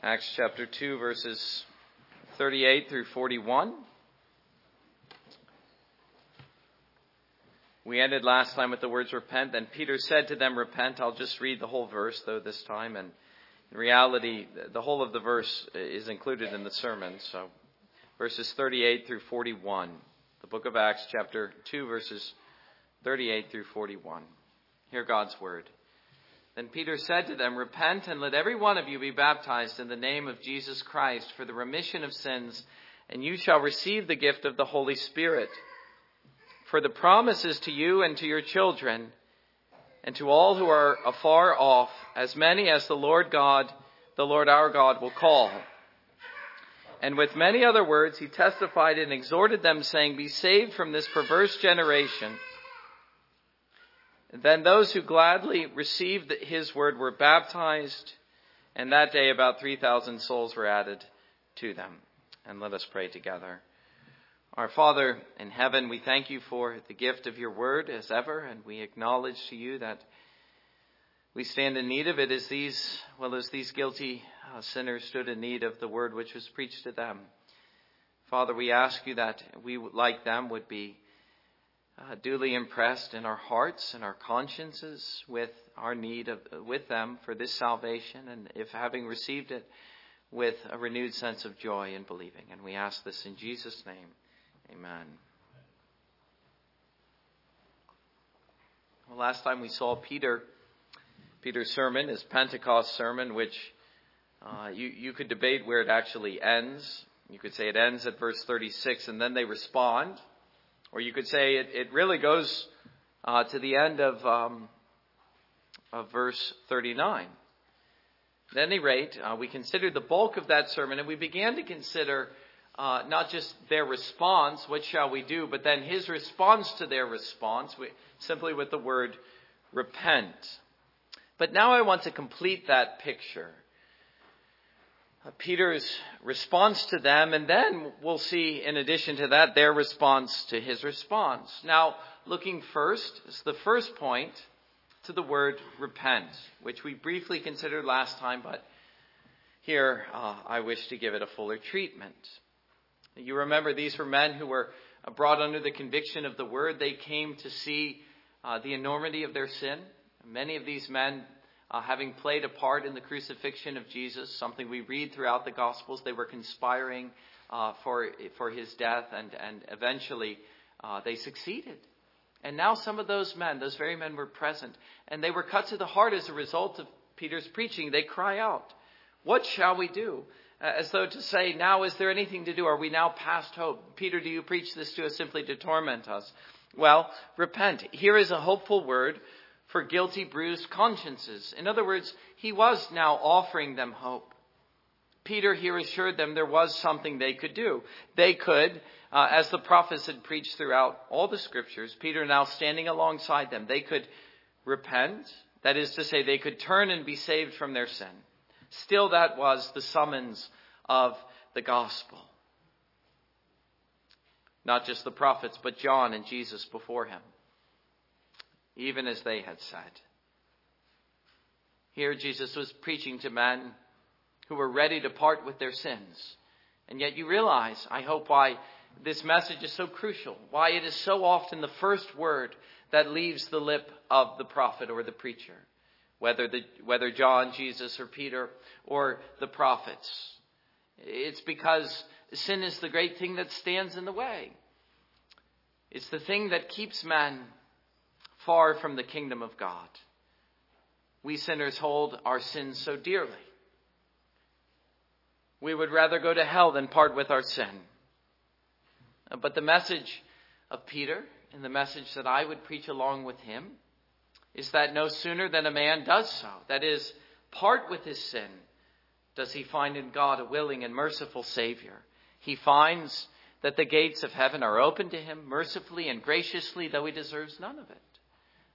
Acts chapter 2, verses 38 through 41. We ended last time with the words repent. Then Peter said to them, Repent. I'll just read the whole verse, though, this time. And in reality, the whole of the verse is included in the sermon. So, verses 38 through 41. The book of Acts, chapter 2, verses 38 through 41. Hear God's word. Then Peter said to them, Repent and let every one of you be baptized in the name of Jesus Christ for the remission of sins, and you shall receive the gift of the Holy Spirit. For the promise is to you and to your children, and to all who are afar off, as many as the Lord God, the Lord our God, will call. And with many other words, he testified and exhorted them, saying, Be saved from this perverse generation. Then those who gladly received his word were baptized, and that day about 3,000 souls were added to them. And let us pray together. Our Father in heaven, we thank you for the gift of your word as ever, and we acknowledge to you that we stand in need of it as these, well as these guilty uh, sinners stood in need of the word which was preached to them. Father, we ask you that we, like them, would be uh, duly impressed in our hearts and our consciences with our need of, with them for this salvation, and if having received it, with a renewed sense of joy in believing. And we ask this in Jesus' name. Amen. Well, last time we saw Peter, Peter's sermon, his Pentecost sermon, which uh, you, you could debate where it actually ends. You could say it ends at verse 36 and then they respond. Or you could say it, it really goes uh, to the end of, um, of verse 39. At any rate, uh, we considered the bulk of that sermon and we began to consider uh, not just their response, what shall we do, but then his response to their response, we, simply with the word repent. But now I want to complete that picture. Uh, Peter's response to them, and then we'll see, in addition to that, their response to his response. Now, looking first, is the first point to the word repent, which we briefly considered last time, but here uh, I wish to give it a fuller treatment. You remember these were men who were brought under the conviction of the word. They came to see uh, the enormity of their sin. Many of these men, uh, having played a part in the crucifixion of Jesus, something we read throughout the Gospels, they were conspiring uh, for, for his death, and, and eventually uh, they succeeded. And now some of those men, those very men, were present, and they were cut to the heart as a result of Peter's preaching. They cry out, What shall we do? As though to say, now is there anything to do? Are we now past hope? Peter, do you preach this to us simply to torment us? Well, repent. Here is a hopeful word for guilty, bruised consciences. In other words, he was now offering them hope. Peter here assured them there was something they could do. They could, uh, as the prophets had preached throughout all the scriptures, Peter now standing alongside them, they could repent. That is to say, they could turn and be saved from their sin. Still, that was the summons of the gospel. Not just the prophets, but John and Jesus before him, even as they had said. Here, Jesus was preaching to men who were ready to part with their sins. And yet, you realize, I hope, why this message is so crucial, why it is so often the first word that leaves the lip of the prophet or the preacher whether, the, whether John, Jesus, or Peter, or the prophets. It's because sin is the great thing that stands in the way. It's the thing that keeps man far from the kingdom of God. We sinners hold our sins so dearly. We would rather go to hell than part with our sin. But the message of Peter and the message that I would preach along with him is that no sooner than a man does so, that is, part with his sin, does he find in God a willing and merciful Savior. He finds that the gates of heaven are open to him mercifully and graciously, though he deserves none of it.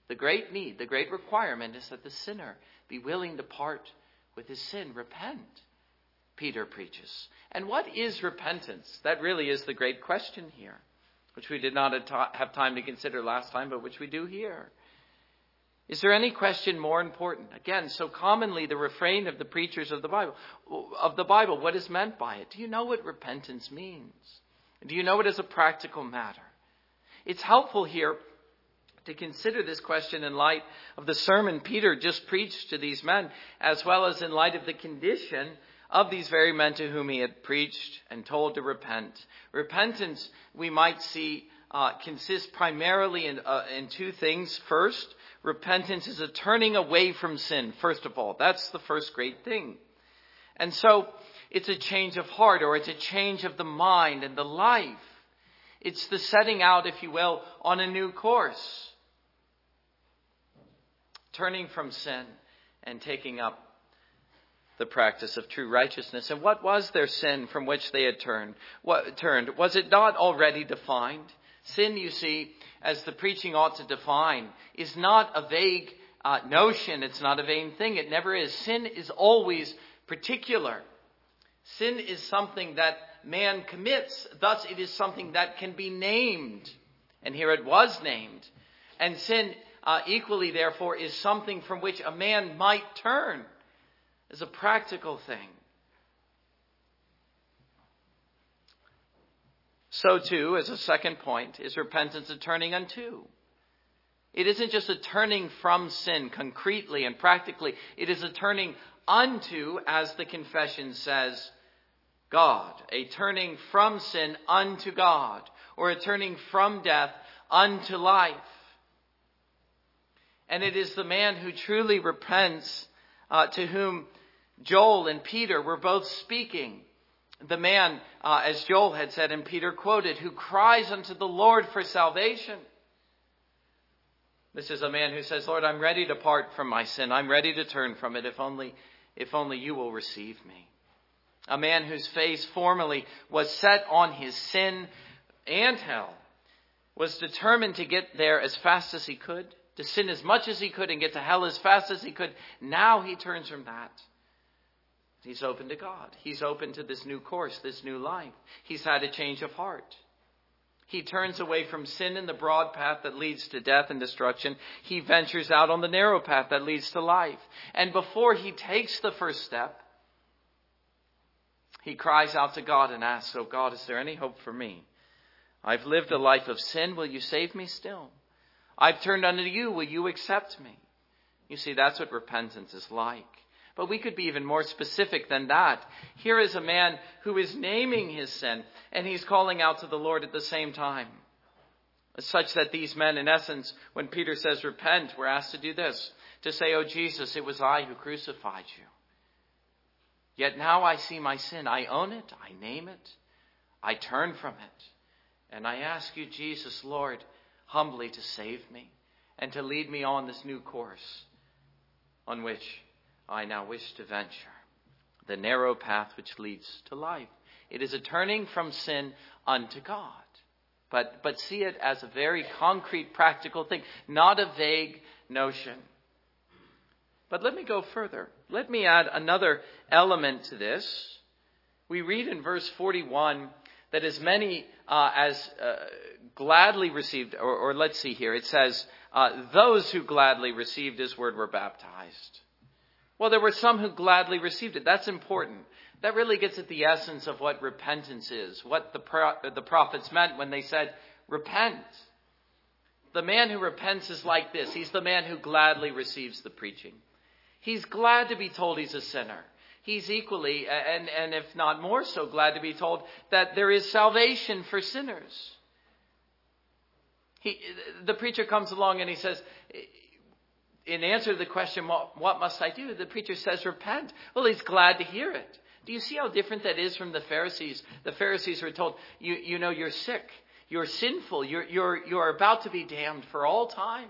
The great need, the great requirement is that the sinner be willing to part with his sin, repent, Peter preaches. And what is repentance? That really is the great question here, which we did not have time to consider last time, but which we do here. Is there any question more important? Again, so commonly the refrain of the preachers of the Bible, of the Bible, what is meant by it? Do you know what repentance means? Do you know it as a practical matter? It's helpful here to consider this question in light of the sermon Peter just preached to these men, as well as in light of the condition of these very men to whom he had preached and told to repent. Repentance, we might see, uh, consists primarily in, uh, in two things. First, repentance is a turning away from sin, first of all. That's the first great thing. And so, it's a change of heart or it's a change of the mind and the life. It's the setting out, if you will, on a new course. Turning from sin and taking up the practice of true righteousness. And what was their sin from which they had turned? What, turned? Was it not already defined? Sin, you see, as the preaching ought to define, is not a vague uh, notion. It's not a vain thing. It never is. Sin is always particular. Sin is something that man commits. Thus, it is something that can be named. And here it was named. And sin, uh, equally, therefore, is something from which a man might turn as a practical thing. So, too, as a second point, is repentance a turning unto. It isn't just a turning from sin concretely and practically, it is a turning unto, as the confession says, God. A turning from sin unto God, or a turning from death unto life. And it is the man who truly repents uh, to whom Joel and Peter were both speaking. The man, uh, as Joel had said and Peter quoted, who cries unto the Lord for salvation. This is a man who says, Lord, I'm ready to part from my sin. I'm ready to turn from it if only, if only you will receive me. A man whose face formerly was set on his sin and hell was determined to get there as fast as he could, to sin as much as he could and get to hell as fast as he could. Now he turns from that He's open to God. He's open to this new course, this new life. He's had a change of heart. He turns away from sin in the broad path that leads to death and destruction. He ventures out on the narrow path that leads to life. And before he takes the first step, he cries out to God and asks, Oh God, is there any hope for me? I've lived a life of sin. Will you save me still? I've turned unto you. Will you accept me? You see, that's what repentance is like. But we could be even more specific than that. Here is a man who is naming his sin, and he's calling out to the Lord at the same time. Such that these men, in essence, when Peter says repent, were asked to do this to say, Oh Jesus, it was I who crucified you. Yet now I see my sin. I own it. I name it. I turn from it. And I ask you, Jesus, Lord, humbly to save me and to lead me on this new course on which I now wish to venture the narrow path which leads to life. It is a turning from sin unto God. But, but see it as a very concrete, practical thing, not a vague notion. But let me go further. Let me add another element to this. We read in verse 41 that as many uh, as uh, gladly received, or, or, let's see here, it says, uh, those who gladly received his word were baptized. Well, there were some who gladly received it. That's important. That really gets at the essence of what repentance is, what the, pro- the prophets meant when they said, repent. The man who repents is like this. He's the man who gladly receives the preaching. He's glad to be told he's a sinner. He's equally, and, and if not more so, glad to be told that there is salvation for sinners. He, the preacher comes along and he says, in answer to the question, what, what must I do? The preacher says, repent. Well, he's glad to hear it. Do you see how different that is from the Pharisees? The Pharisees were told, you, you know, you're sick. You're sinful. You're, you're, you're about to be damned for all time.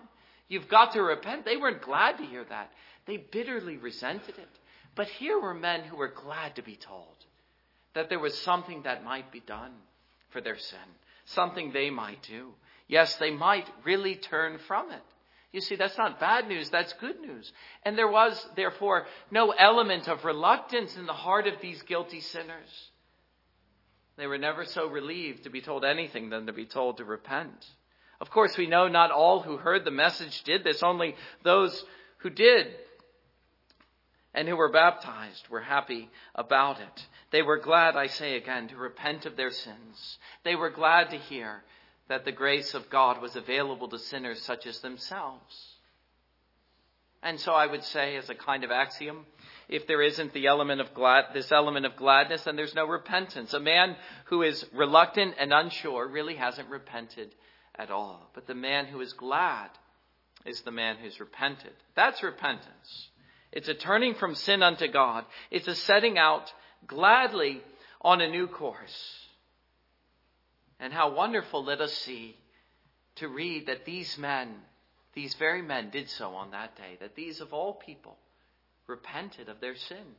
You've got to repent. They weren't glad to hear that. They bitterly resented it. But here were men who were glad to be told that there was something that might be done for their sin, something they might do. Yes, they might really turn from it. You see, that's not bad news, that's good news. And there was, therefore, no element of reluctance in the heart of these guilty sinners. They were never so relieved to be told anything than to be told to repent. Of course, we know not all who heard the message did this, only those who did and who were baptized were happy about it. They were glad, I say again, to repent of their sins. They were glad to hear that the grace of God was available to sinners such as themselves. And so I would say, as a kind of axiom, if there isn't the element of glad, this element of gladness, then there's no repentance. A man who is reluctant and unsure really hasn't repented at all. But the man who is glad is the man who's repented. That's repentance. It's a turning from sin unto God. It's a setting out gladly on a new course. And how wonderful, let us see, to read that these men, these very men, did so on that day, that these of all people repented of their sin.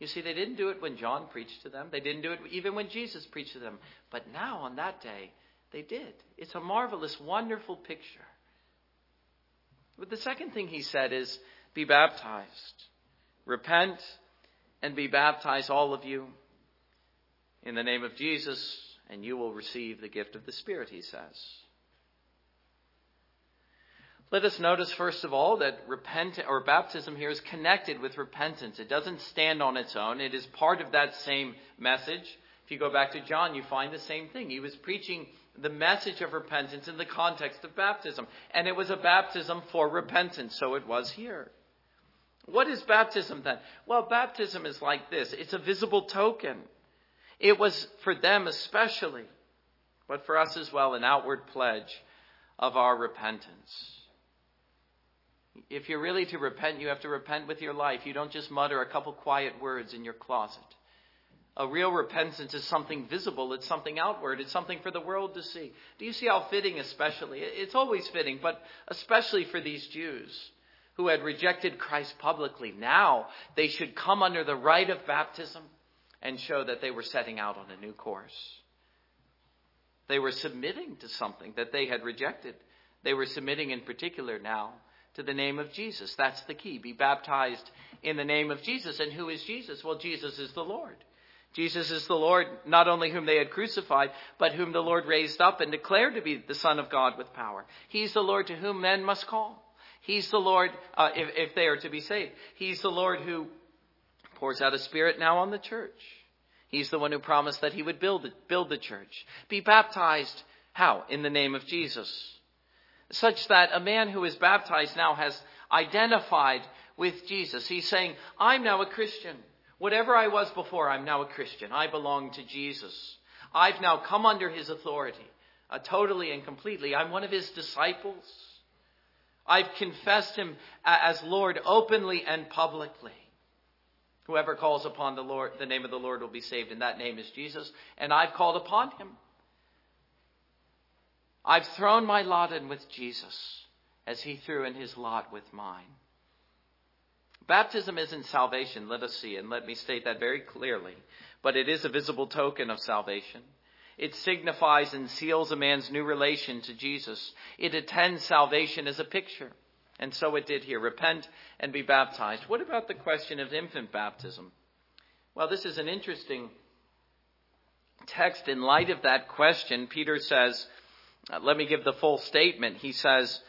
You see, they didn't do it when John preached to them, they didn't do it even when Jesus preached to them. But now, on that day, they did. It's a marvelous, wonderful picture. But the second thing he said is be baptized. Repent and be baptized, all of you, in the name of Jesus, and you will receive the gift of the Spirit, he says. Let us notice, first of all, that repent or baptism here is connected with repentance. It doesn't stand on its own. It is part of that same message. If you go back to John, you find the same thing. He was preaching the message of repentance in the context of baptism. And it was a baptism for repentance, so it was here. What is baptism then? Well, baptism is like this it's a visible token. It was for them especially, but for us as well, an outward pledge of our repentance. If you're really to repent, you have to repent with your life. You don't just mutter a couple quiet words in your closet. A real repentance is something visible, it's something outward, it's something for the world to see. Do you see how fitting, especially? It's always fitting, but especially for these Jews who had rejected Christ publicly. Now they should come under the rite of baptism and show that they were setting out on a new course. They were submitting to something that they had rejected. They were submitting in particular now to the name of Jesus. That's the key. Be baptized in the name of Jesus. And who is Jesus? Well, Jesus is the Lord. Jesus is the Lord, not only whom they had crucified, but whom the Lord raised up and declared to be the Son of God with power. He's the Lord to whom men must call. He's the Lord, uh, if, if they are to be saved. He's the Lord who pours out a spirit now on the church. He's the one who promised that he would build, build the church. Be baptized. How? In the name of Jesus such that a man who is baptized now has identified with Jesus. He's saying, I'm now a Christian. Whatever I was before, I'm now a Christian. I belong to Jesus. I've now come under his authority, uh, totally and completely. I'm one of his disciples. I've confessed him as Lord openly and publicly. Whoever calls upon the Lord, the name of the Lord will be saved, and that name is Jesus. And I've called upon him. I've thrown my lot in with Jesus as he threw in his lot with mine. Baptism isn't salvation, let us see, and let me state that very clearly, but it is a visible token of salvation. It signifies and seals a man's new relation to Jesus. It attends salvation as a picture. And so it did here. Repent and be baptized. What about the question of infant baptism? Well, this is an interesting text in light of that question. Peter says, uh, let me give the full statement. He says,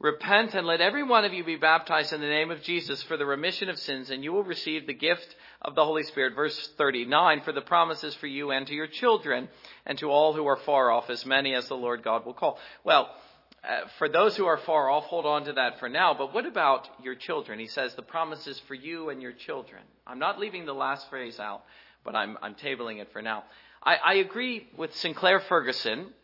Repent and let every one of you be baptized in the name of Jesus for the remission of sins, and you will receive the gift of the Holy Spirit. Verse 39 For the promises for you and to your children, and to all who are far off, as many as the Lord God will call. Well, uh, for those who are far off, hold on to that for now. But what about your children? He says the promises for you and your children. I'm not leaving the last phrase out, but I'm, I'm tabling it for now. I, I agree with Sinclair Ferguson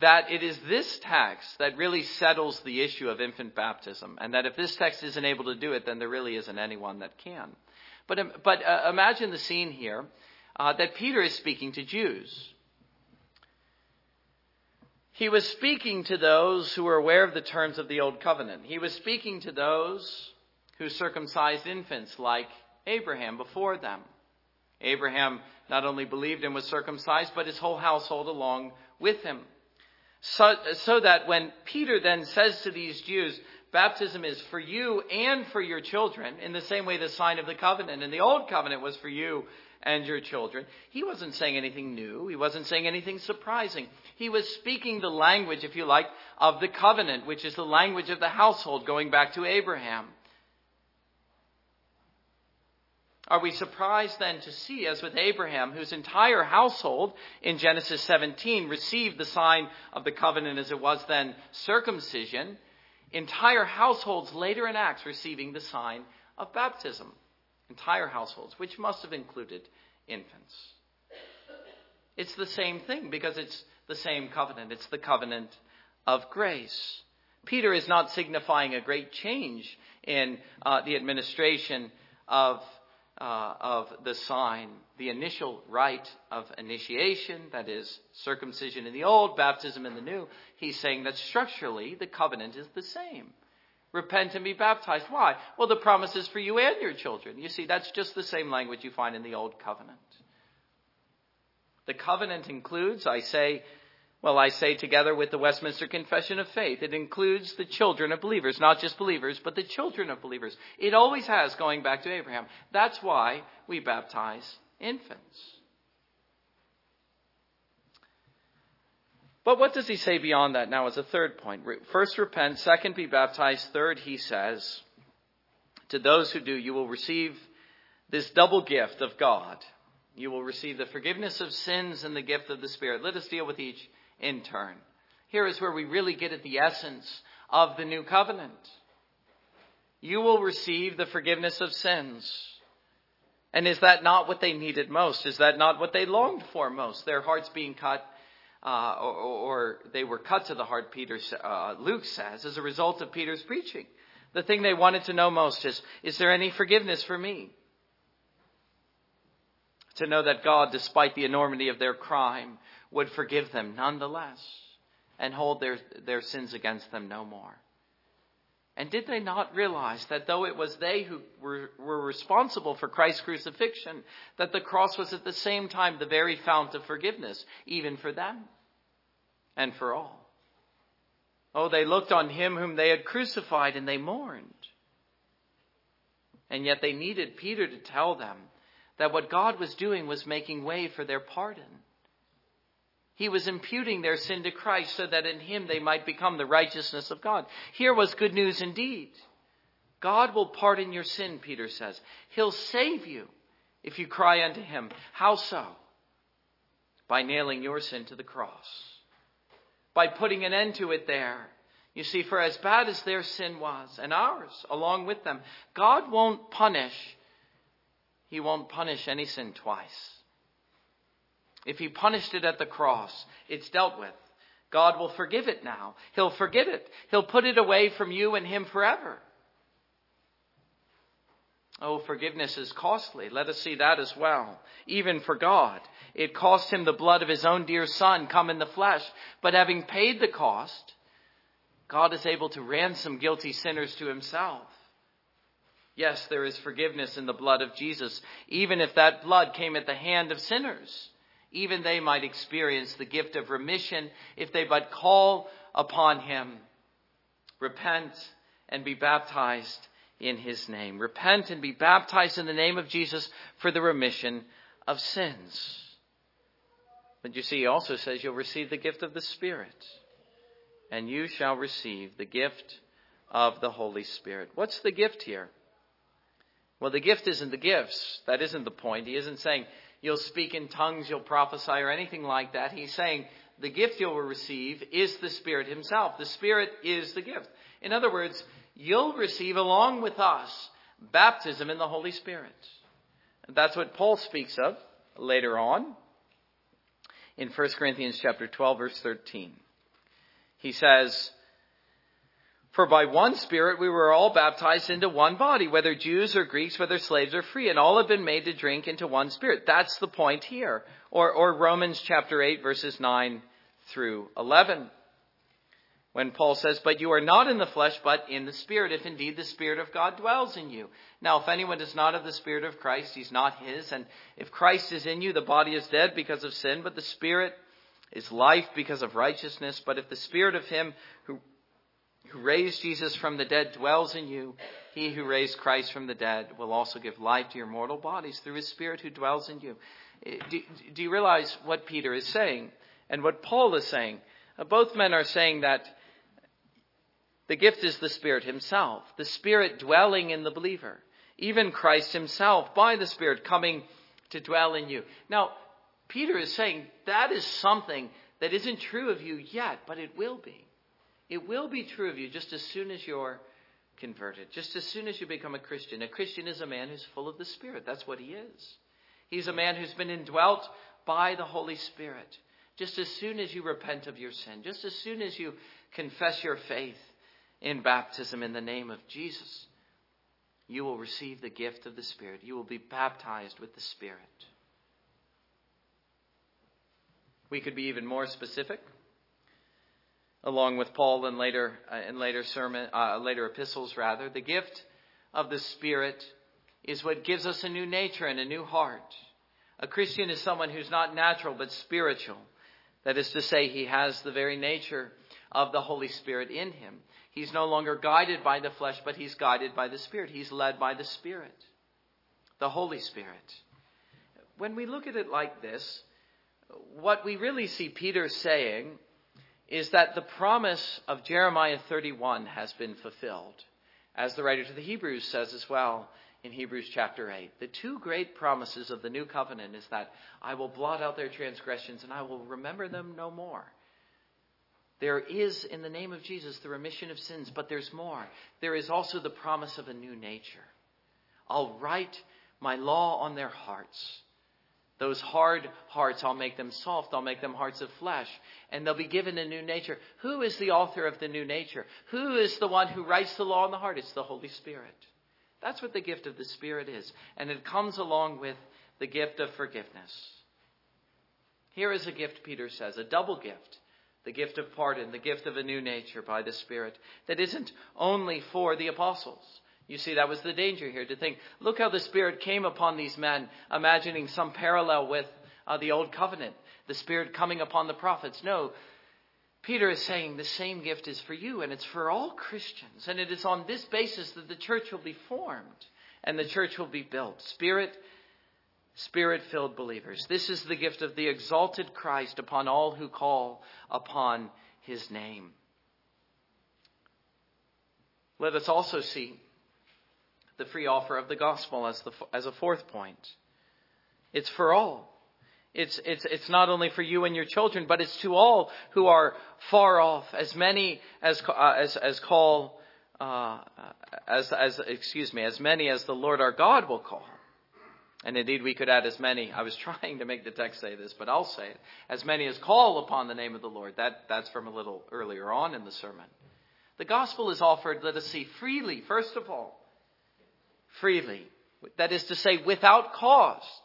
that it is this text that really settles the issue of infant baptism, and that if this text isn't able to do it, then there really isn't anyone that can. But, but uh, imagine the scene here uh, that Peter is speaking to Jews. He was speaking to those who were aware of the terms of the Old Covenant. He was speaking to those who circumcised infants like Abraham before them. Abraham not only believed and was circumcised, but his whole household along with him. So, so that when Peter then says to these Jews, Baptism is for you and for your children, in the same way the sign of the covenant. And the old covenant was for you and your children. He wasn't saying anything new. He wasn't saying anything surprising. He was speaking the language, if you like, of the covenant, which is the language of the household going back to Abraham. Are we surprised then to see, as with Abraham, whose entire household in Genesis 17 received the sign of the covenant as it was then circumcision, entire households later in Acts receiving the sign of baptism? Entire households, which must have included infants. It's the same thing because it's the same covenant. It's the covenant of grace. Peter is not signifying a great change in uh, the administration of uh, of the sign, the initial rite of initiation, that is, circumcision in the old, baptism in the new, he's saying that structurally the covenant is the same. Repent and be baptized. Why? Well, the promise is for you and your children. You see, that's just the same language you find in the old covenant. The covenant includes, I say, well, I say together with the Westminster Confession of Faith, it includes the children of believers, not just believers, but the children of believers. It always has, going back to Abraham. That's why we baptize infants. But what does he say beyond that now as a third point? First, repent. Second, be baptized. Third, he says, to those who do, you will receive this double gift of God. You will receive the forgiveness of sins and the gift of the Spirit. Let us deal with each in turn. Here is where we really get at the essence of the new covenant. You will receive the forgiveness of sins. And is that not what they needed most? Is that not what they longed for most? Their hearts being cut, uh, or, or, they were cut to the heart, Peter, uh, Luke says, as a result of Peter's preaching. The thing they wanted to know most is, is there any forgiveness for me? To know that God, despite the enormity of their crime, would forgive them nonetheless and hold their, their sins against them no more. And did they not realize that though it was they who were, were responsible for Christ's crucifixion, that the cross was at the same time the very fount of forgiveness, even for them and for all? Oh, they looked on him whom they had crucified and they mourned. And yet they needed Peter to tell them that what God was doing was making way for their pardon. He was imputing their sin to Christ so that in him they might become the righteousness of God. Here was good news indeed. God will pardon your sin, Peter says. He'll save you if you cry unto him. How so? By nailing your sin to the cross. By putting an end to it there. You see, for as bad as their sin was, and ours along with them, God won't punish. He won't punish any sin twice. If he punished it at the cross, it's dealt with. God will forgive it now. He'll forgive it. He'll put it away from you and him forever. Oh, forgiveness is costly. Let us see that as well. Even for God. It cost him the blood of his own dear son come in the flesh. But having paid the cost, God is able to ransom guilty sinners to himself. Yes, there is forgiveness in the blood of Jesus, even if that blood came at the hand of sinners even they might experience the gift of remission if they but call upon him. Repent and be baptized in his name. Repent and be baptized in the name of Jesus for the remission of sins. But you see, he also says you'll receive the gift of the Spirit, and you shall receive the gift of the Holy Spirit. What's the gift here? Well, the gift isn't the gifts. That isn't the point. He isn't saying, you'll speak in tongues, you'll prophesy, or anything like that. He's saying the gift you'll receive is the Spirit Himself. The Spirit is the gift. In other words, you'll receive along with us baptism in the Holy Spirit. And that's what Paul speaks of later on in 1 Corinthians chapter 12 verse 13. He says, for by one Spirit we were all baptized into one body, whether Jews or Greeks, whether slaves or free, and all have been made to drink into one Spirit. That's the point here. Or, or Romans chapter 8 verses 9 through 11. When Paul says, but you are not in the flesh, but in the Spirit, if indeed the Spirit of God dwells in you. Now, if anyone is not of the Spirit of Christ, he's not his. And if Christ is in you, the body is dead because of sin, but the Spirit is life because of righteousness. But if the Spirit of him who who raised Jesus from the dead dwells in you. He who raised Christ from the dead will also give life to your mortal bodies through his Spirit who dwells in you. Eh, do, do you realize what Peter is saying and what Paul is saying? Uh, both men are saying that the gift is the Spirit Himself, the Spirit dwelling in the believer, even Christ Himself by the Spirit coming to dwell in you. Now, Peter is saying that is something that isn't true of you yet, but it will be. It will be true of you just as soon as you're converted, just as soon as you become a Christian. A Christian is a man who's full of the Spirit. That's what he is. He's a man who's been indwelt by the Holy Spirit. Just as soon as you repent of your sin, just as soon as you confess your faith in baptism in the name of Jesus, you will receive the gift of the Spirit. You will be baptized with the Spirit. We could be even more specific, along with Paul in later uh, in later sermon, uh, later epistles. Rather, the gift of the Spirit is what gives us a new nature and a new heart. A Christian is someone who's not natural but spiritual. That is to say, he has the very nature of the Holy Spirit in him. He's no longer guided by the flesh, but he's guided by the Spirit. He's led by the Spirit, the Holy Spirit. When we look at it like this, what we really see Peter saying is that the promise of Jeremiah 31 has been fulfilled, as the writer to the Hebrews says as well in Hebrews chapter 8. The two great promises of the new covenant is that I will blot out their transgressions and I will remember them no more. There is, in the name of Jesus, the remission of sins, but there's more. There is also the promise of a new nature. I'll write my law on their hearts. Those hard hearts, I'll make them soft. I'll make them hearts of flesh. And they'll be given a new nature. Who is the author of the new nature? Who is the one who writes the law in the heart? It's the Holy Spirit. That's what the gift of the Spirit is. And it comes along with the gift of forgiveness. Here is a gift, Peter says, a double gift the gift of pardon, the gift of a new nature by the Spirit, that isn't only for the apostles. You see, that was the danger here to think, look how the Spirit came upon these men, imagining some parallel with uh, the Old Covenant, the Spirit coming upon the prophets. No, Peter is saying the same gift is for you, and it's for all Christians. And it is on this basis that the church will be formed and the church will be built. Spirit spirit filled believers. This is the gift of the exalted Christ upon all who call upon his name. Let us also see the free offer of the gospel as, the, as a fourth point. It's for all. It's, it's, it's not only for you and your children, but it's to all who are far off, as many as, uh, as, as call, uh, as, as, excuse me, as many as the Lord our God will call. And indeed, we could add as many. I was trying to make the text say this, but I'll say it. As many as call upon the name of the Lord. That, that's from a little earlier on in the sermon. The gospel is offered, let us see, freely, first of all. Freely. That is to say, without cost.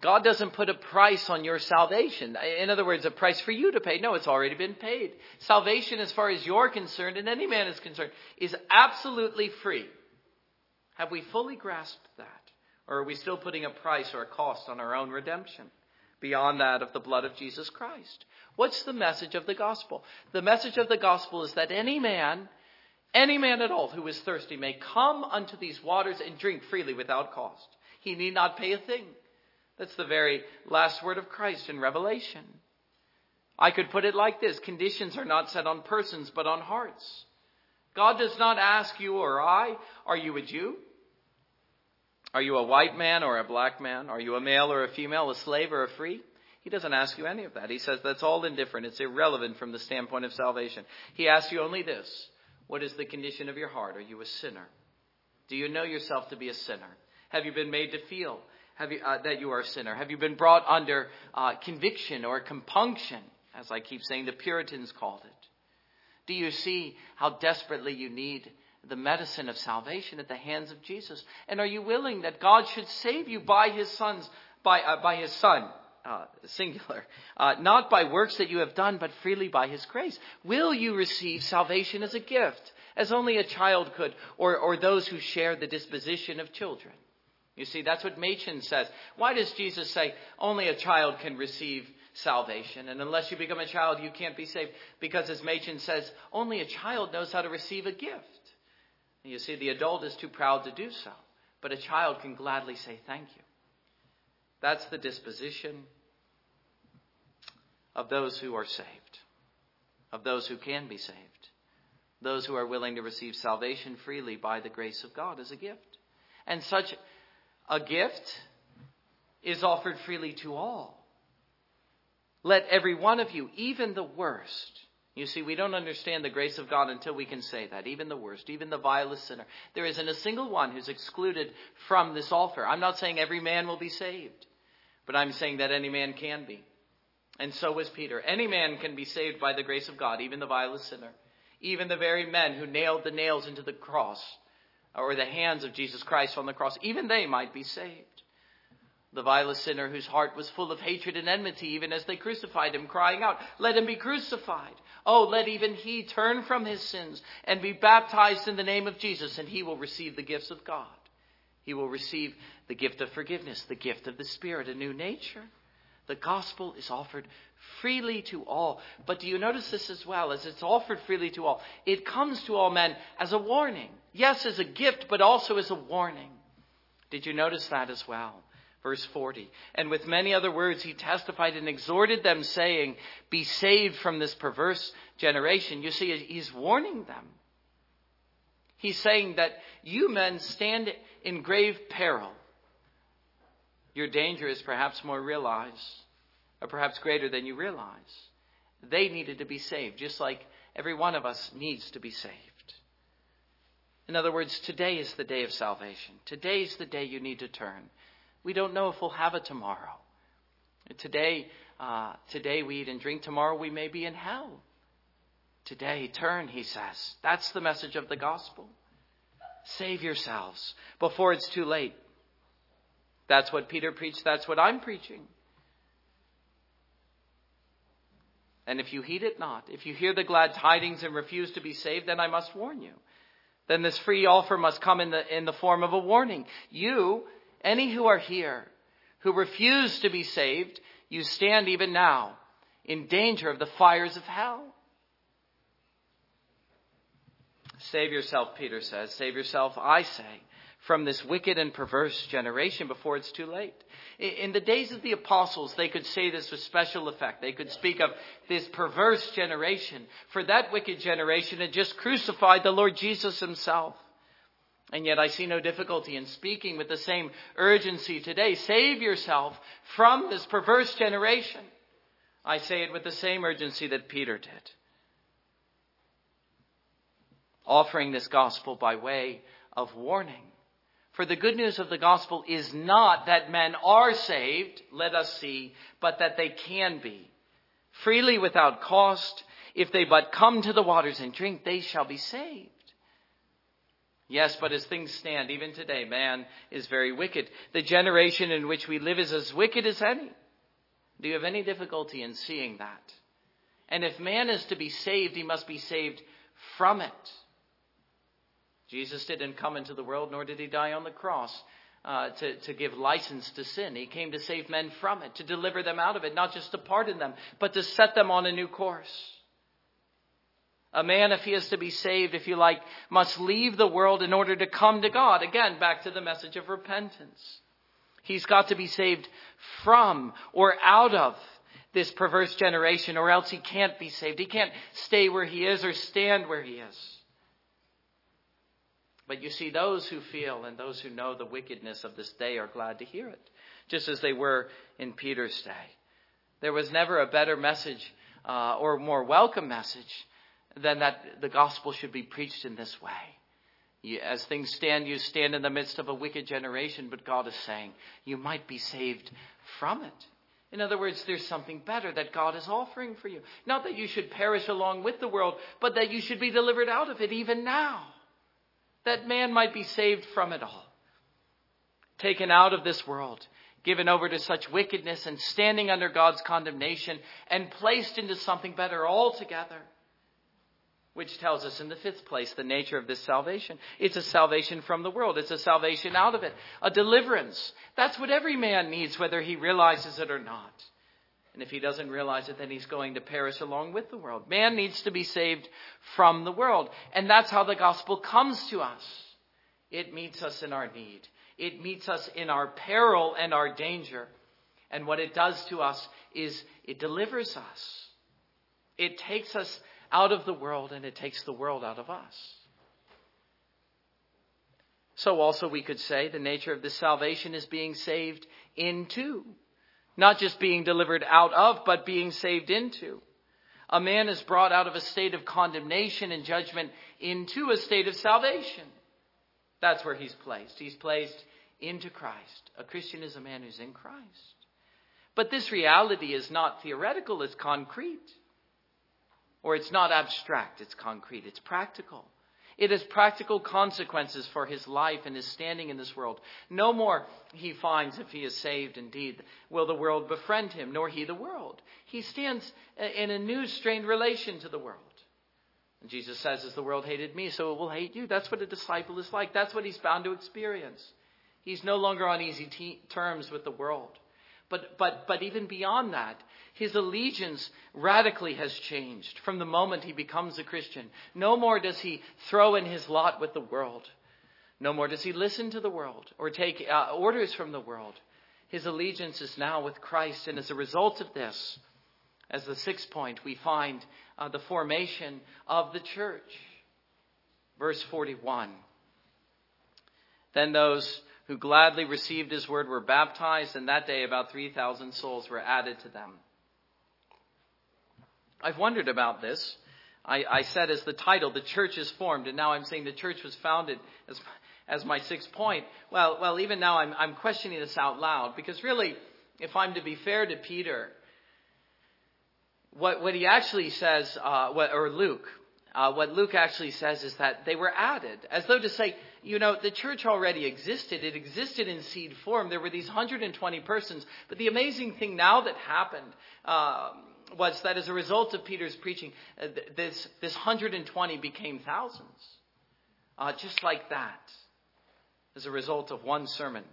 God doesn't put a price on your salvation. In other words, a price for you to pay. No, it's already been paid. Salvation, as far as you're concerned, and any man is concerned, is absolutely free. Have we fully grasped that? Or are we still putting a price or a cost on our own redemption beyond that of the blood of Jesus Christ? What's the message of the gospel? The message of the gospel is that any man, any man at all who is thirsty may come unto these waters and drink freely without cost. He need not pay a thing. That's the very last word of Christ in Revelation. I could put it like this conditions are not set on persons, but on hearts. God does not ask you or I, are you a Jew? Are you a white man or a black man? Are you a male or a female, a slave or a free? He doesn't ask you any of that. He says that's all indifferent. It's irrelevant from the standpoint of salvation. He asks you only this What is the condition of your heart? Are you a sinner? Do you know yourself to be a sinner? Have you been made to feel you, uh, that you are a sinner? Have you been brought under uh, conviction or compunction, as I keep saying the Puritans called it? Do you see how desperately you need the medicine of salvation at the hands of Jesus? And are you willing that God should save you by his son's, by, uh, by his son, uh, singular, uh, not by works that you have done, but freely by his grace? Will you receive salvation as a gift, as only a child could, or, or those who share the disposition of children? You see, that's what Machen says. Why does Jesus say only a child can receive salvation. And unless you become a child, you can't be saved. Because as Machen says, only a child knows how to receive a gift. And you see, the adult is too proud to do so. But a child can gladly say thank you. That's the disposition of those who are saved, of those who can be saved, those who are willing to receive salvation freely by the grace of God as a gift. And such a gift is offered freely to all. Let every one of you, even the worst, you see, we don't understand the grace of God until we can say that. Even the worst, even the vilest sinner. There isn't a single one who's excluded from this offer. I'm not saying every man will be saved, but I'm saying that any man can be. And so was Peter. Any man can be saved by the grace of God, even the vilest sinner. Even the very men who nailed the nails into the cross or the hands of Jesus Christ on the cross, even they might be saved. The vilest sinner whose heart was full of hatred and enmity, even as they crucified him, crying out, Let him be crucified. Oh, let even he turn from his sins and be baptized in the name of Jesus, and he will receive the gifts of God. He will receive the gift of forgiveness, the gift of the Spirit, a new nature. The gospel is offered freely to all. But do you notice this as well? As it's offered freely to all, it comes to all men as a warning. Yes, as a gift, but also as a warning. Did you notice that as well? Verse 40. And with many other words, he testified and exhorted them, saying, Be saved from this perverse generation. You see, he's warning them. He's saying that you men stand in grave peril. Your danger is perhaps more realized, or perhaps greater than you realize. They needed to be saved, just like every one of us needs to be saved. In other words, today is the day of salvation. Today is the day you need to turn. We don't know if we'll have it tomorrow. Today, uh, today we eat and drink. Tomorrow we may be in hell. Today, turn, he says. That's the message of the gospel. Save yourselves before it's too late. That's what Peter preached. That's what I'm preaching. And if you heed it not, if you hear the glad tidings and refuse to be saved, then I must warn you. Then this free offer must come in the, in the form of a warning. You any who are here who refuse to be saved, you stand even now in danger of the fires of hell. Save yourself, Peter says. Save yourself, I say, from this wicked and perverse generation before it's too late. In the days of the apostles, they could say this with special effect. They could speak of this perverse generation, for that wicked generation had just crucified the Lord Jesus himself. And yet I see no difficulty in speaking with the same urgency today. Save yourself from this perverse generation. I say it with the same urgency that Peter did. Offering this gospel by way of warning. For the good news of the gospel is not that men are saved, let us see, but that they can be. Freely without cost, if they but come to the waters and drink, they shall be saved. Yes, but as things stand, even today, man is very wicked. The generation in which we live is as wicked as any. Do you have any difficulty in seeing that? And if man is to be saved, he must be saved from it. Jesus didn't come into the world, nor did he die on the cross uh, to, to give license to sin. He came to save men from it, to deliver them out of it, not just to pardon them, but to set them on a new course. A man, if he is to be saved, if you like, must leave the world in order to come to God. Again, back to the message of repentance. He's got to be saved from or out of this perverse generation, or else he can't be saved. He can't stay where he is or stand where he is. But you see, those who feel and those who know the wickedness of this day are glad to hear it, just as they were in Peter's day. There was never a better message uh, or more welcome message than that the gospel should be preached in this way. You, as things stand, you stand in the midst of a wicked generation, but God is saying you might be saved from it. In other words, there's something better that God is offering for you. Not that you should perish along with the world, but that you should be delivered out of it even now. That man might be saved from it all. Taken out of this world, given over to such wickedness and standing under God's condemnation and placed into something better altogether which tells us in the fifth place the nature of this salvation. It's a salvation from the world. It's a salvation out of it. A deliverance. That's what every man needs, whether he realizes it or not. And if he doesn't realize it, then he's going to perish along with the world. Man needs to be saved from the world. And that's how the gospel comes to us. It meets us in our need. It meets us in our peril and our danger. And what it does to us is it delivers us. It takes us out of the world and it takes the world out of us. So also we could say the nature of this salvation is being saved into. Not just being delivered out of, but being saved into. A man is brought out of a state of condemnation and judgment into a state of salvation. That's where he's placed. He's placed into Christ. A Christian is a man who's in Christ. But this reality is not theoretical, it's concrete. Or it's not abstract, it's concrete, it's practical. It has practical consequences for his life and his standing in this world. No more, he finds, if he is saved indeed, will the world befriend him, nor he the world. He stands in a new, strained relation to the world. And Jesus says, As the world hated me, so it will hate you. That's what a disciple is like. That's what he's bound to experience. He's no longer on easy t- terms with the world. But, but, but even beyond that, his allegiance radically has changed from the moment he becomes a Christian. No more does he throw in his lot with the world. No more does he listen to the world or take uh, orders from the world. His allegiance is now with Christ, and as a result of this, as the sixth point, we find uh, the formation of the church. Verse 41. Then those who gladly received his word were baptized, and that day about 3,000 souls were added to them. I've wondered about this. I, I, said as the title, the church is formed, and now I'm saying the church was founded as, as my sixth point. Well, well, even now I'm, I'm questioning this out loud because really, if I'm to be fair to Peter, what, what he actually says, uh, what, or Luke, uh, what Luke actually says is that they were added, as though to say, you know, the church already existed. It existed in seed form. There were these 120 persons. But the amazing thing now that happened um, was that as a result of Peter's preaching, uh, this, this 120 became thousands. Uh, just like that, as a result of one sermon.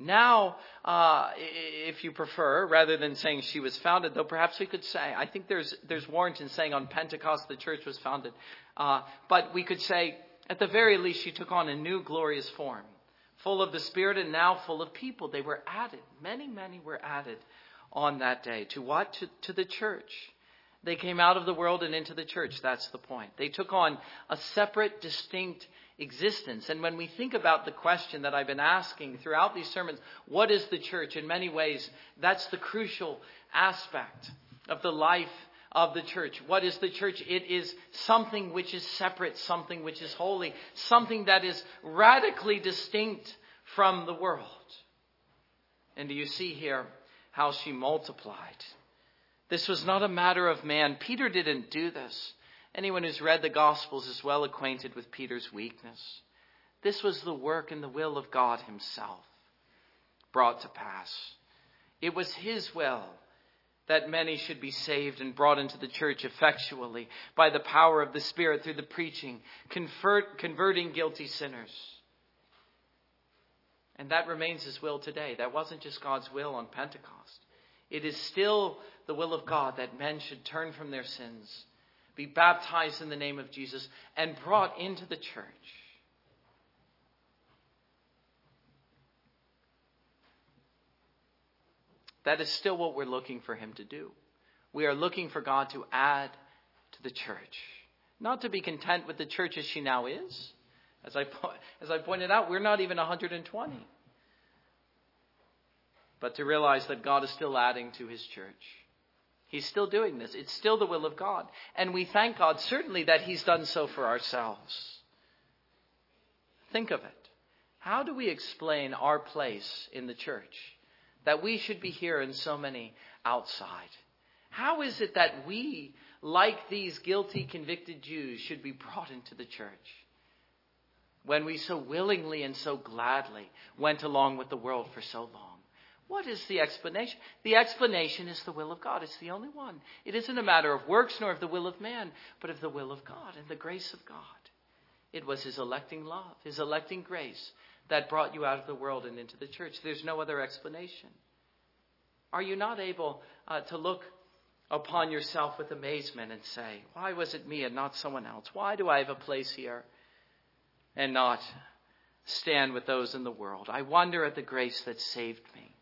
Now, uh, if you prefer, rather than saying she was founded, though perhaps we could say, I think there's, there's warrant in saying on Pentecost the church was founded. Uh, but we could say, at the very least, she took on a new glorious form, full of the Spirit and now full of people. They were added. Many, many were added on that day. To what? To, to the church. They came out of the world and into the church. That's the point. They took on a separate, distinct existence. And when we think about the question that I've been asking throughout these sermons, what is the church? In many ways, that's the crucial aspect of the life of the church. What is the church? It is something which is separate, something which is holy, something that is radically distinct from the world. And do you see here how she multiplied? This was not a matter of man. Peter didn't do this. Anyone who's read the Gospels is well acquainted with Peter's weakness. This was the work and the will of God Himself brought to pass. It was His will that many should be saved and brought into the church effectually by the power of the Spirit through the preaching, convert, converting guilty sinners. And that remains His will today. That wasn't just God's will on Pentecost. It is still the will of God that men should turn from their sins be baptized in the name of Jesus, and brought into the church. That is still what we're looking for Him to do. We are looking for God to add to the church, not to be content with the church as she now is. As I, as I pointed out, we're not even 120. But to realize that God is still adding to His church. He's still doing this. It's still the will of God. And we thank God certainly that He's done so for ourselves. Think of it. How do we explain our place in the church? That we should be here and so many outside? How is it that we, like these guilty, convicted Jews, should be brought into the church? When we so willingly and so gladly went along with the world for so long. What is the explanation? The explanation is the will of God. It's the only one. It isn't a matter of works nor of the will of man, but of the will of God and the grace of God. It was His electing love, His electing grace that brought you out of the world and into the church. There's no other explanation. Are you not able uh, to look upon yourself with amazement and say, Why was it me and not someone else? Why do I have a place here and not stand with those in the world? I wonder at the grace that saved me.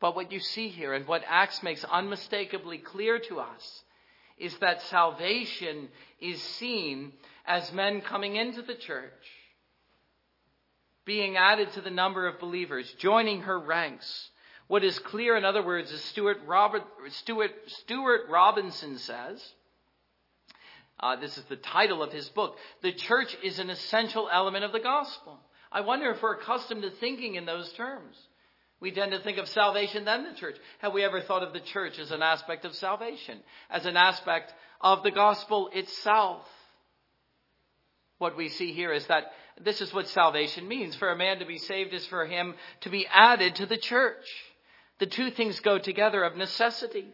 But what you see here and what Acts makes unmistakably clear to us is that salvation is seen as men coming into the church, being added to the number of believers, joining her ranks. What is clear, in other words, as Stuart, Robert, Stuart, Stuart Robinson says, uh, this is the title of his book, the church is an essential element of the gospel. I wonder if we're accustomed to thinking in those terms. We tend to think of salvation, then the church. Have we ever thought of the church as an aspect of salvation, as an aspect of the gospel itself? What we see here is that this is what salvation means. For a man to be saved is for him to be added to the church. The two things go together of necessity.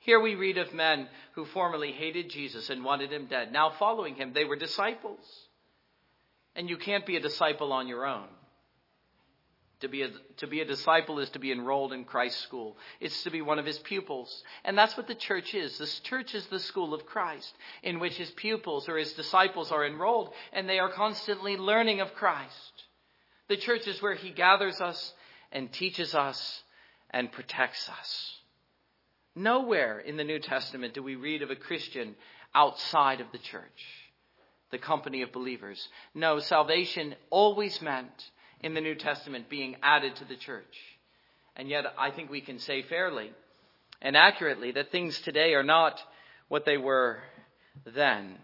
Here we read of men who formerly hated Jesus and wanted him dead. Now, following him, they were disciples. And you can't be a disciple on your own. To be, a, to be a disciple is to be enrolled in Christ's school. It's to be one of his pupils. And that's what the church is. This church is the school of Christ, in which his pupils or his disciples are enrolled, and they are constantly learning of Christ. The church is where he gathers us and teaches us and protects us. Nowhere in the New Testament do we read of a Christian outside of the church, the company of believers. No, salvation always meant in the New Testament being added to the church. And yet, I think we can say fairly and accurately that things today are not what they were then.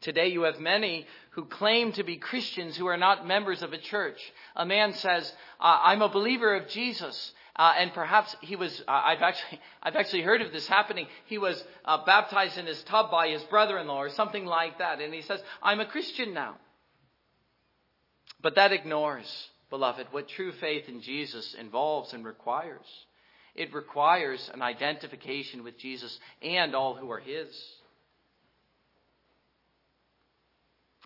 Today, you have many who claim to be Christians who are not members of a church. A man says, I'm a believer of Jesus. Uh, and perhaps he was, uh, I've actually, I've actually heard of this happening. He was uh, baptized in his tub by his brother-in-law or something like that. And he says, I'm a Christian now. But that ignores, beloved, what true faith in Jesus involves and requires. It requires an identification with Jesus and all who are His.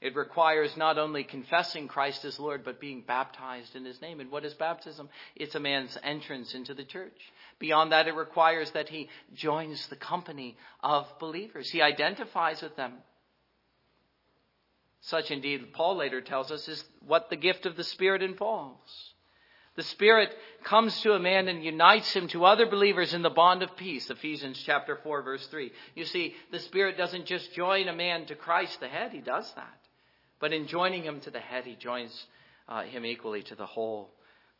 It requires not only confessing Christ as Lord, but being baptized in His name. And what is baptism? It's a man's entrance into the church. Beyond that, it requires that he joins the company of believers. He identifies with them. Such indeed, Paul later tells us, is what the gift of the Spirit involves. The Spirit comes to a man and unites him to other believers in the bond of peace. Ephesians chapter 4 verse 3. You see, the Spirit doesn't just join a man to Christ the head, he does that. But in joining him to the head, he joins uh, him equally to the whole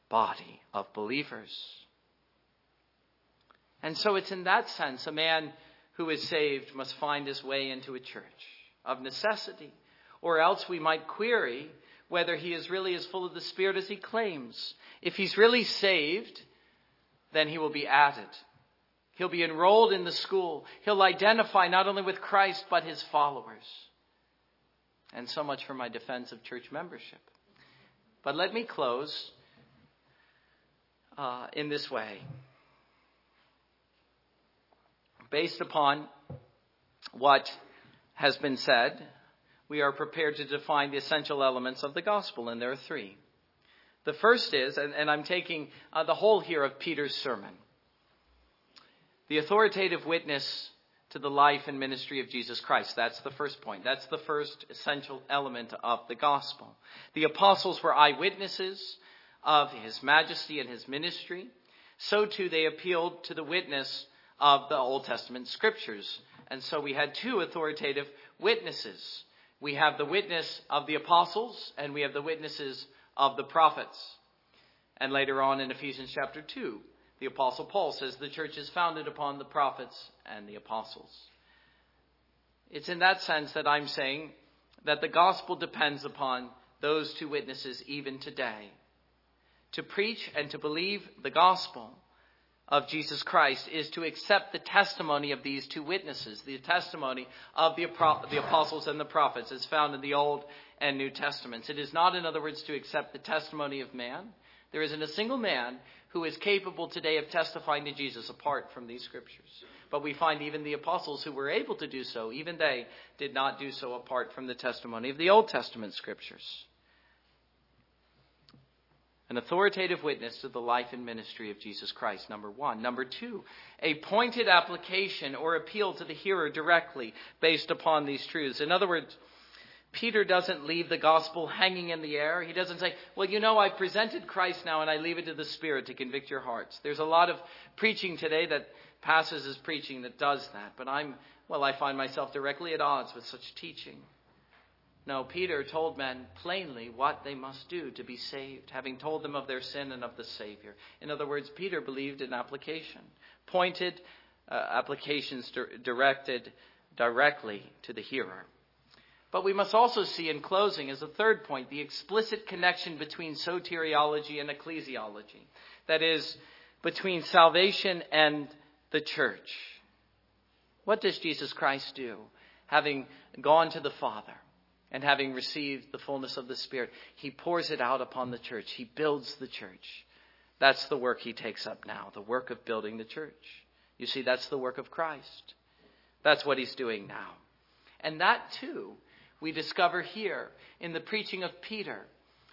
body of believers. And so it's in that sense a man who is saved must find his way into a church of necessity. Or else we might query whether he is really as full of the Spirit as he claims. If he's really saved, then he will be at it. He'll be enrolled in the school. He'll identify not only with Christ, but his followers. And so much for my defense of church membership. But let me close uh, in this way. Based upon what has been said, we are prepared to define the essential elements of the gospel, and there are three. The first is, and, and I'm taking uh, the whole here of Peter's sermon, the authoritative witness to the life and ministry of Jesus Christ. That's the first point. That's the first essential element of the gospel. The apostles were eyewitnesses of his majesty and his ministry. So too they appealed to the witness of the Old Testament scriptures. And so we had two authoritative witnesses we have the witness of the apostles and we have the witnesses of the prophets. And later on in Ephesians chapter 2, the apostle Paul says the church is founded upon the prophets and the apostles. It's in that sense that I'm saying that the gospel depends upon those two witnesses even today. To preach and to believe the gospel of Jesus Christ is to accept the testimony of these two witnesses, the testimony of the, the apostles and the prophets as found in the Old and New Testaments. It is not, in other words, to accept the testimony of man. There isn't a single man who is capable today of testifying to Jesus apart from these scriptures. But we find even the apostles who were able to do so, even they did not do so apart from the testimony of the Old Testament scriptures. An authoritative witness to the life and ministry of Jesus Christ, number one. Number two, a pointed application or appeal to the hearer directly based upon these truths. In other words, Peter doesn't leave the gospel hanging in the air. He doesn't say, Well, you know, I presented Christ now and I leave it to the Spirit to convict your hearts. There's a lot of preaching today that passes as preaching that does that. But I'm, well, I find myself directly at odds with such teaching. No, Peter told men plainly what they must do to be saved, having told them of their sin and of the Savior. In other words, Peter believed in application, pointed uh, applications di- directed directly to the hearer. But we must also see in closing, as a third point, the explicit connection between soteriology and ecclesiology. That is, between salvation and the church. What does Jesus Christ do, having gone to the Father? And having received the fullness of the Spirit, he pours it out upon the church. He builds the church. That's the work he takes up now, the work of building the church. You see, that's the work of Christ. That's what he's doing now. And that, too, we discover here in the preaching of Peter,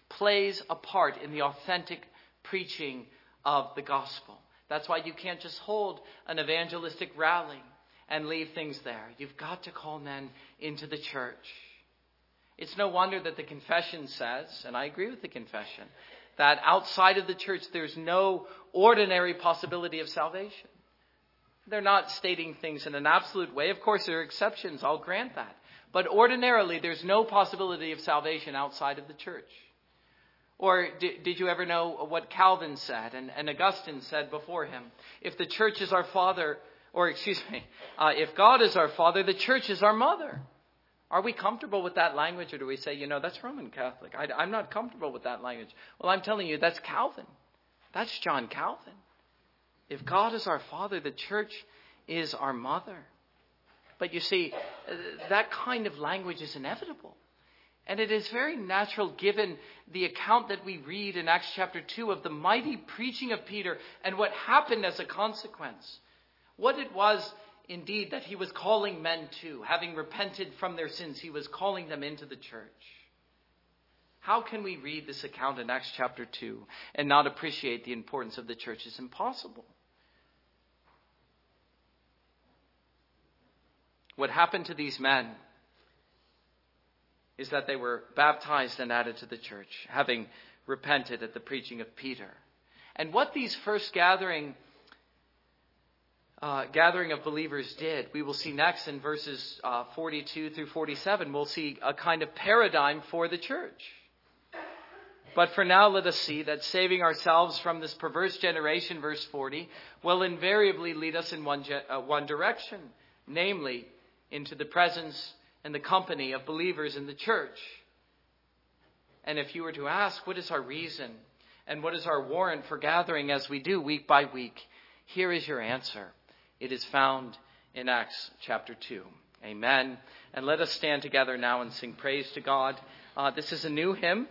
plays a part in the authentic preaching of the gospel. That's why you can't just hold an evangelistic rally and leave things there. You've got to call men into the church. It's no wonder that the confession says, and I agree with the confession, that outside of the church there's no ordinary possibility of salvation. They're not stating things in an absolute way. Of course, there are exceptions, I'll grant that. But ordinarily, there's no possibility of salvation outside of the church. Or did, did you ever know what Calvin said and, and, Augustine said before him? If the church is our father, or excuse me, uh, if God is our father, the church is our mother. Are we comfortable with that language, or do we say, you know, that's Roman Catholic? I, am not comfortable with that language. Well, I'm telling you, that's Calvin. That's John Calvin. If God is our Father, the church is our mother. But you see, that kind of language is inevitable. And it is very natural given the account that we read in Acts chapter 2 of the mighty preaching of Peter and what happened as a consequence. What it was indeed that he was calling men to. Having repented from their sins, he was calling them into the church. How can we read this account in Acts chapter 2 and not appreciate the importance of the church? It's impossible. What happened to these men is that they were baptized and added to the church, having repented at the preaching of Peter. And what these first gathering uh, gathering of believers did. We will see next in verses uh, 42 through 47, we'll see a kind of paradigm for the church. But for now, let us see that saving ourselves from this perverse generation, verse 40, will invariably lead us in one, ge- uh, one direction, namely into the presence and the company of believers in the church. And if you were to ask, what is our reason and what is our warrant for gathering as we do week by week? Here is your answer. It is found in Acts chapter 2. Amen. And let us stand together now and sing praise to God. Uh, this is a new hymn.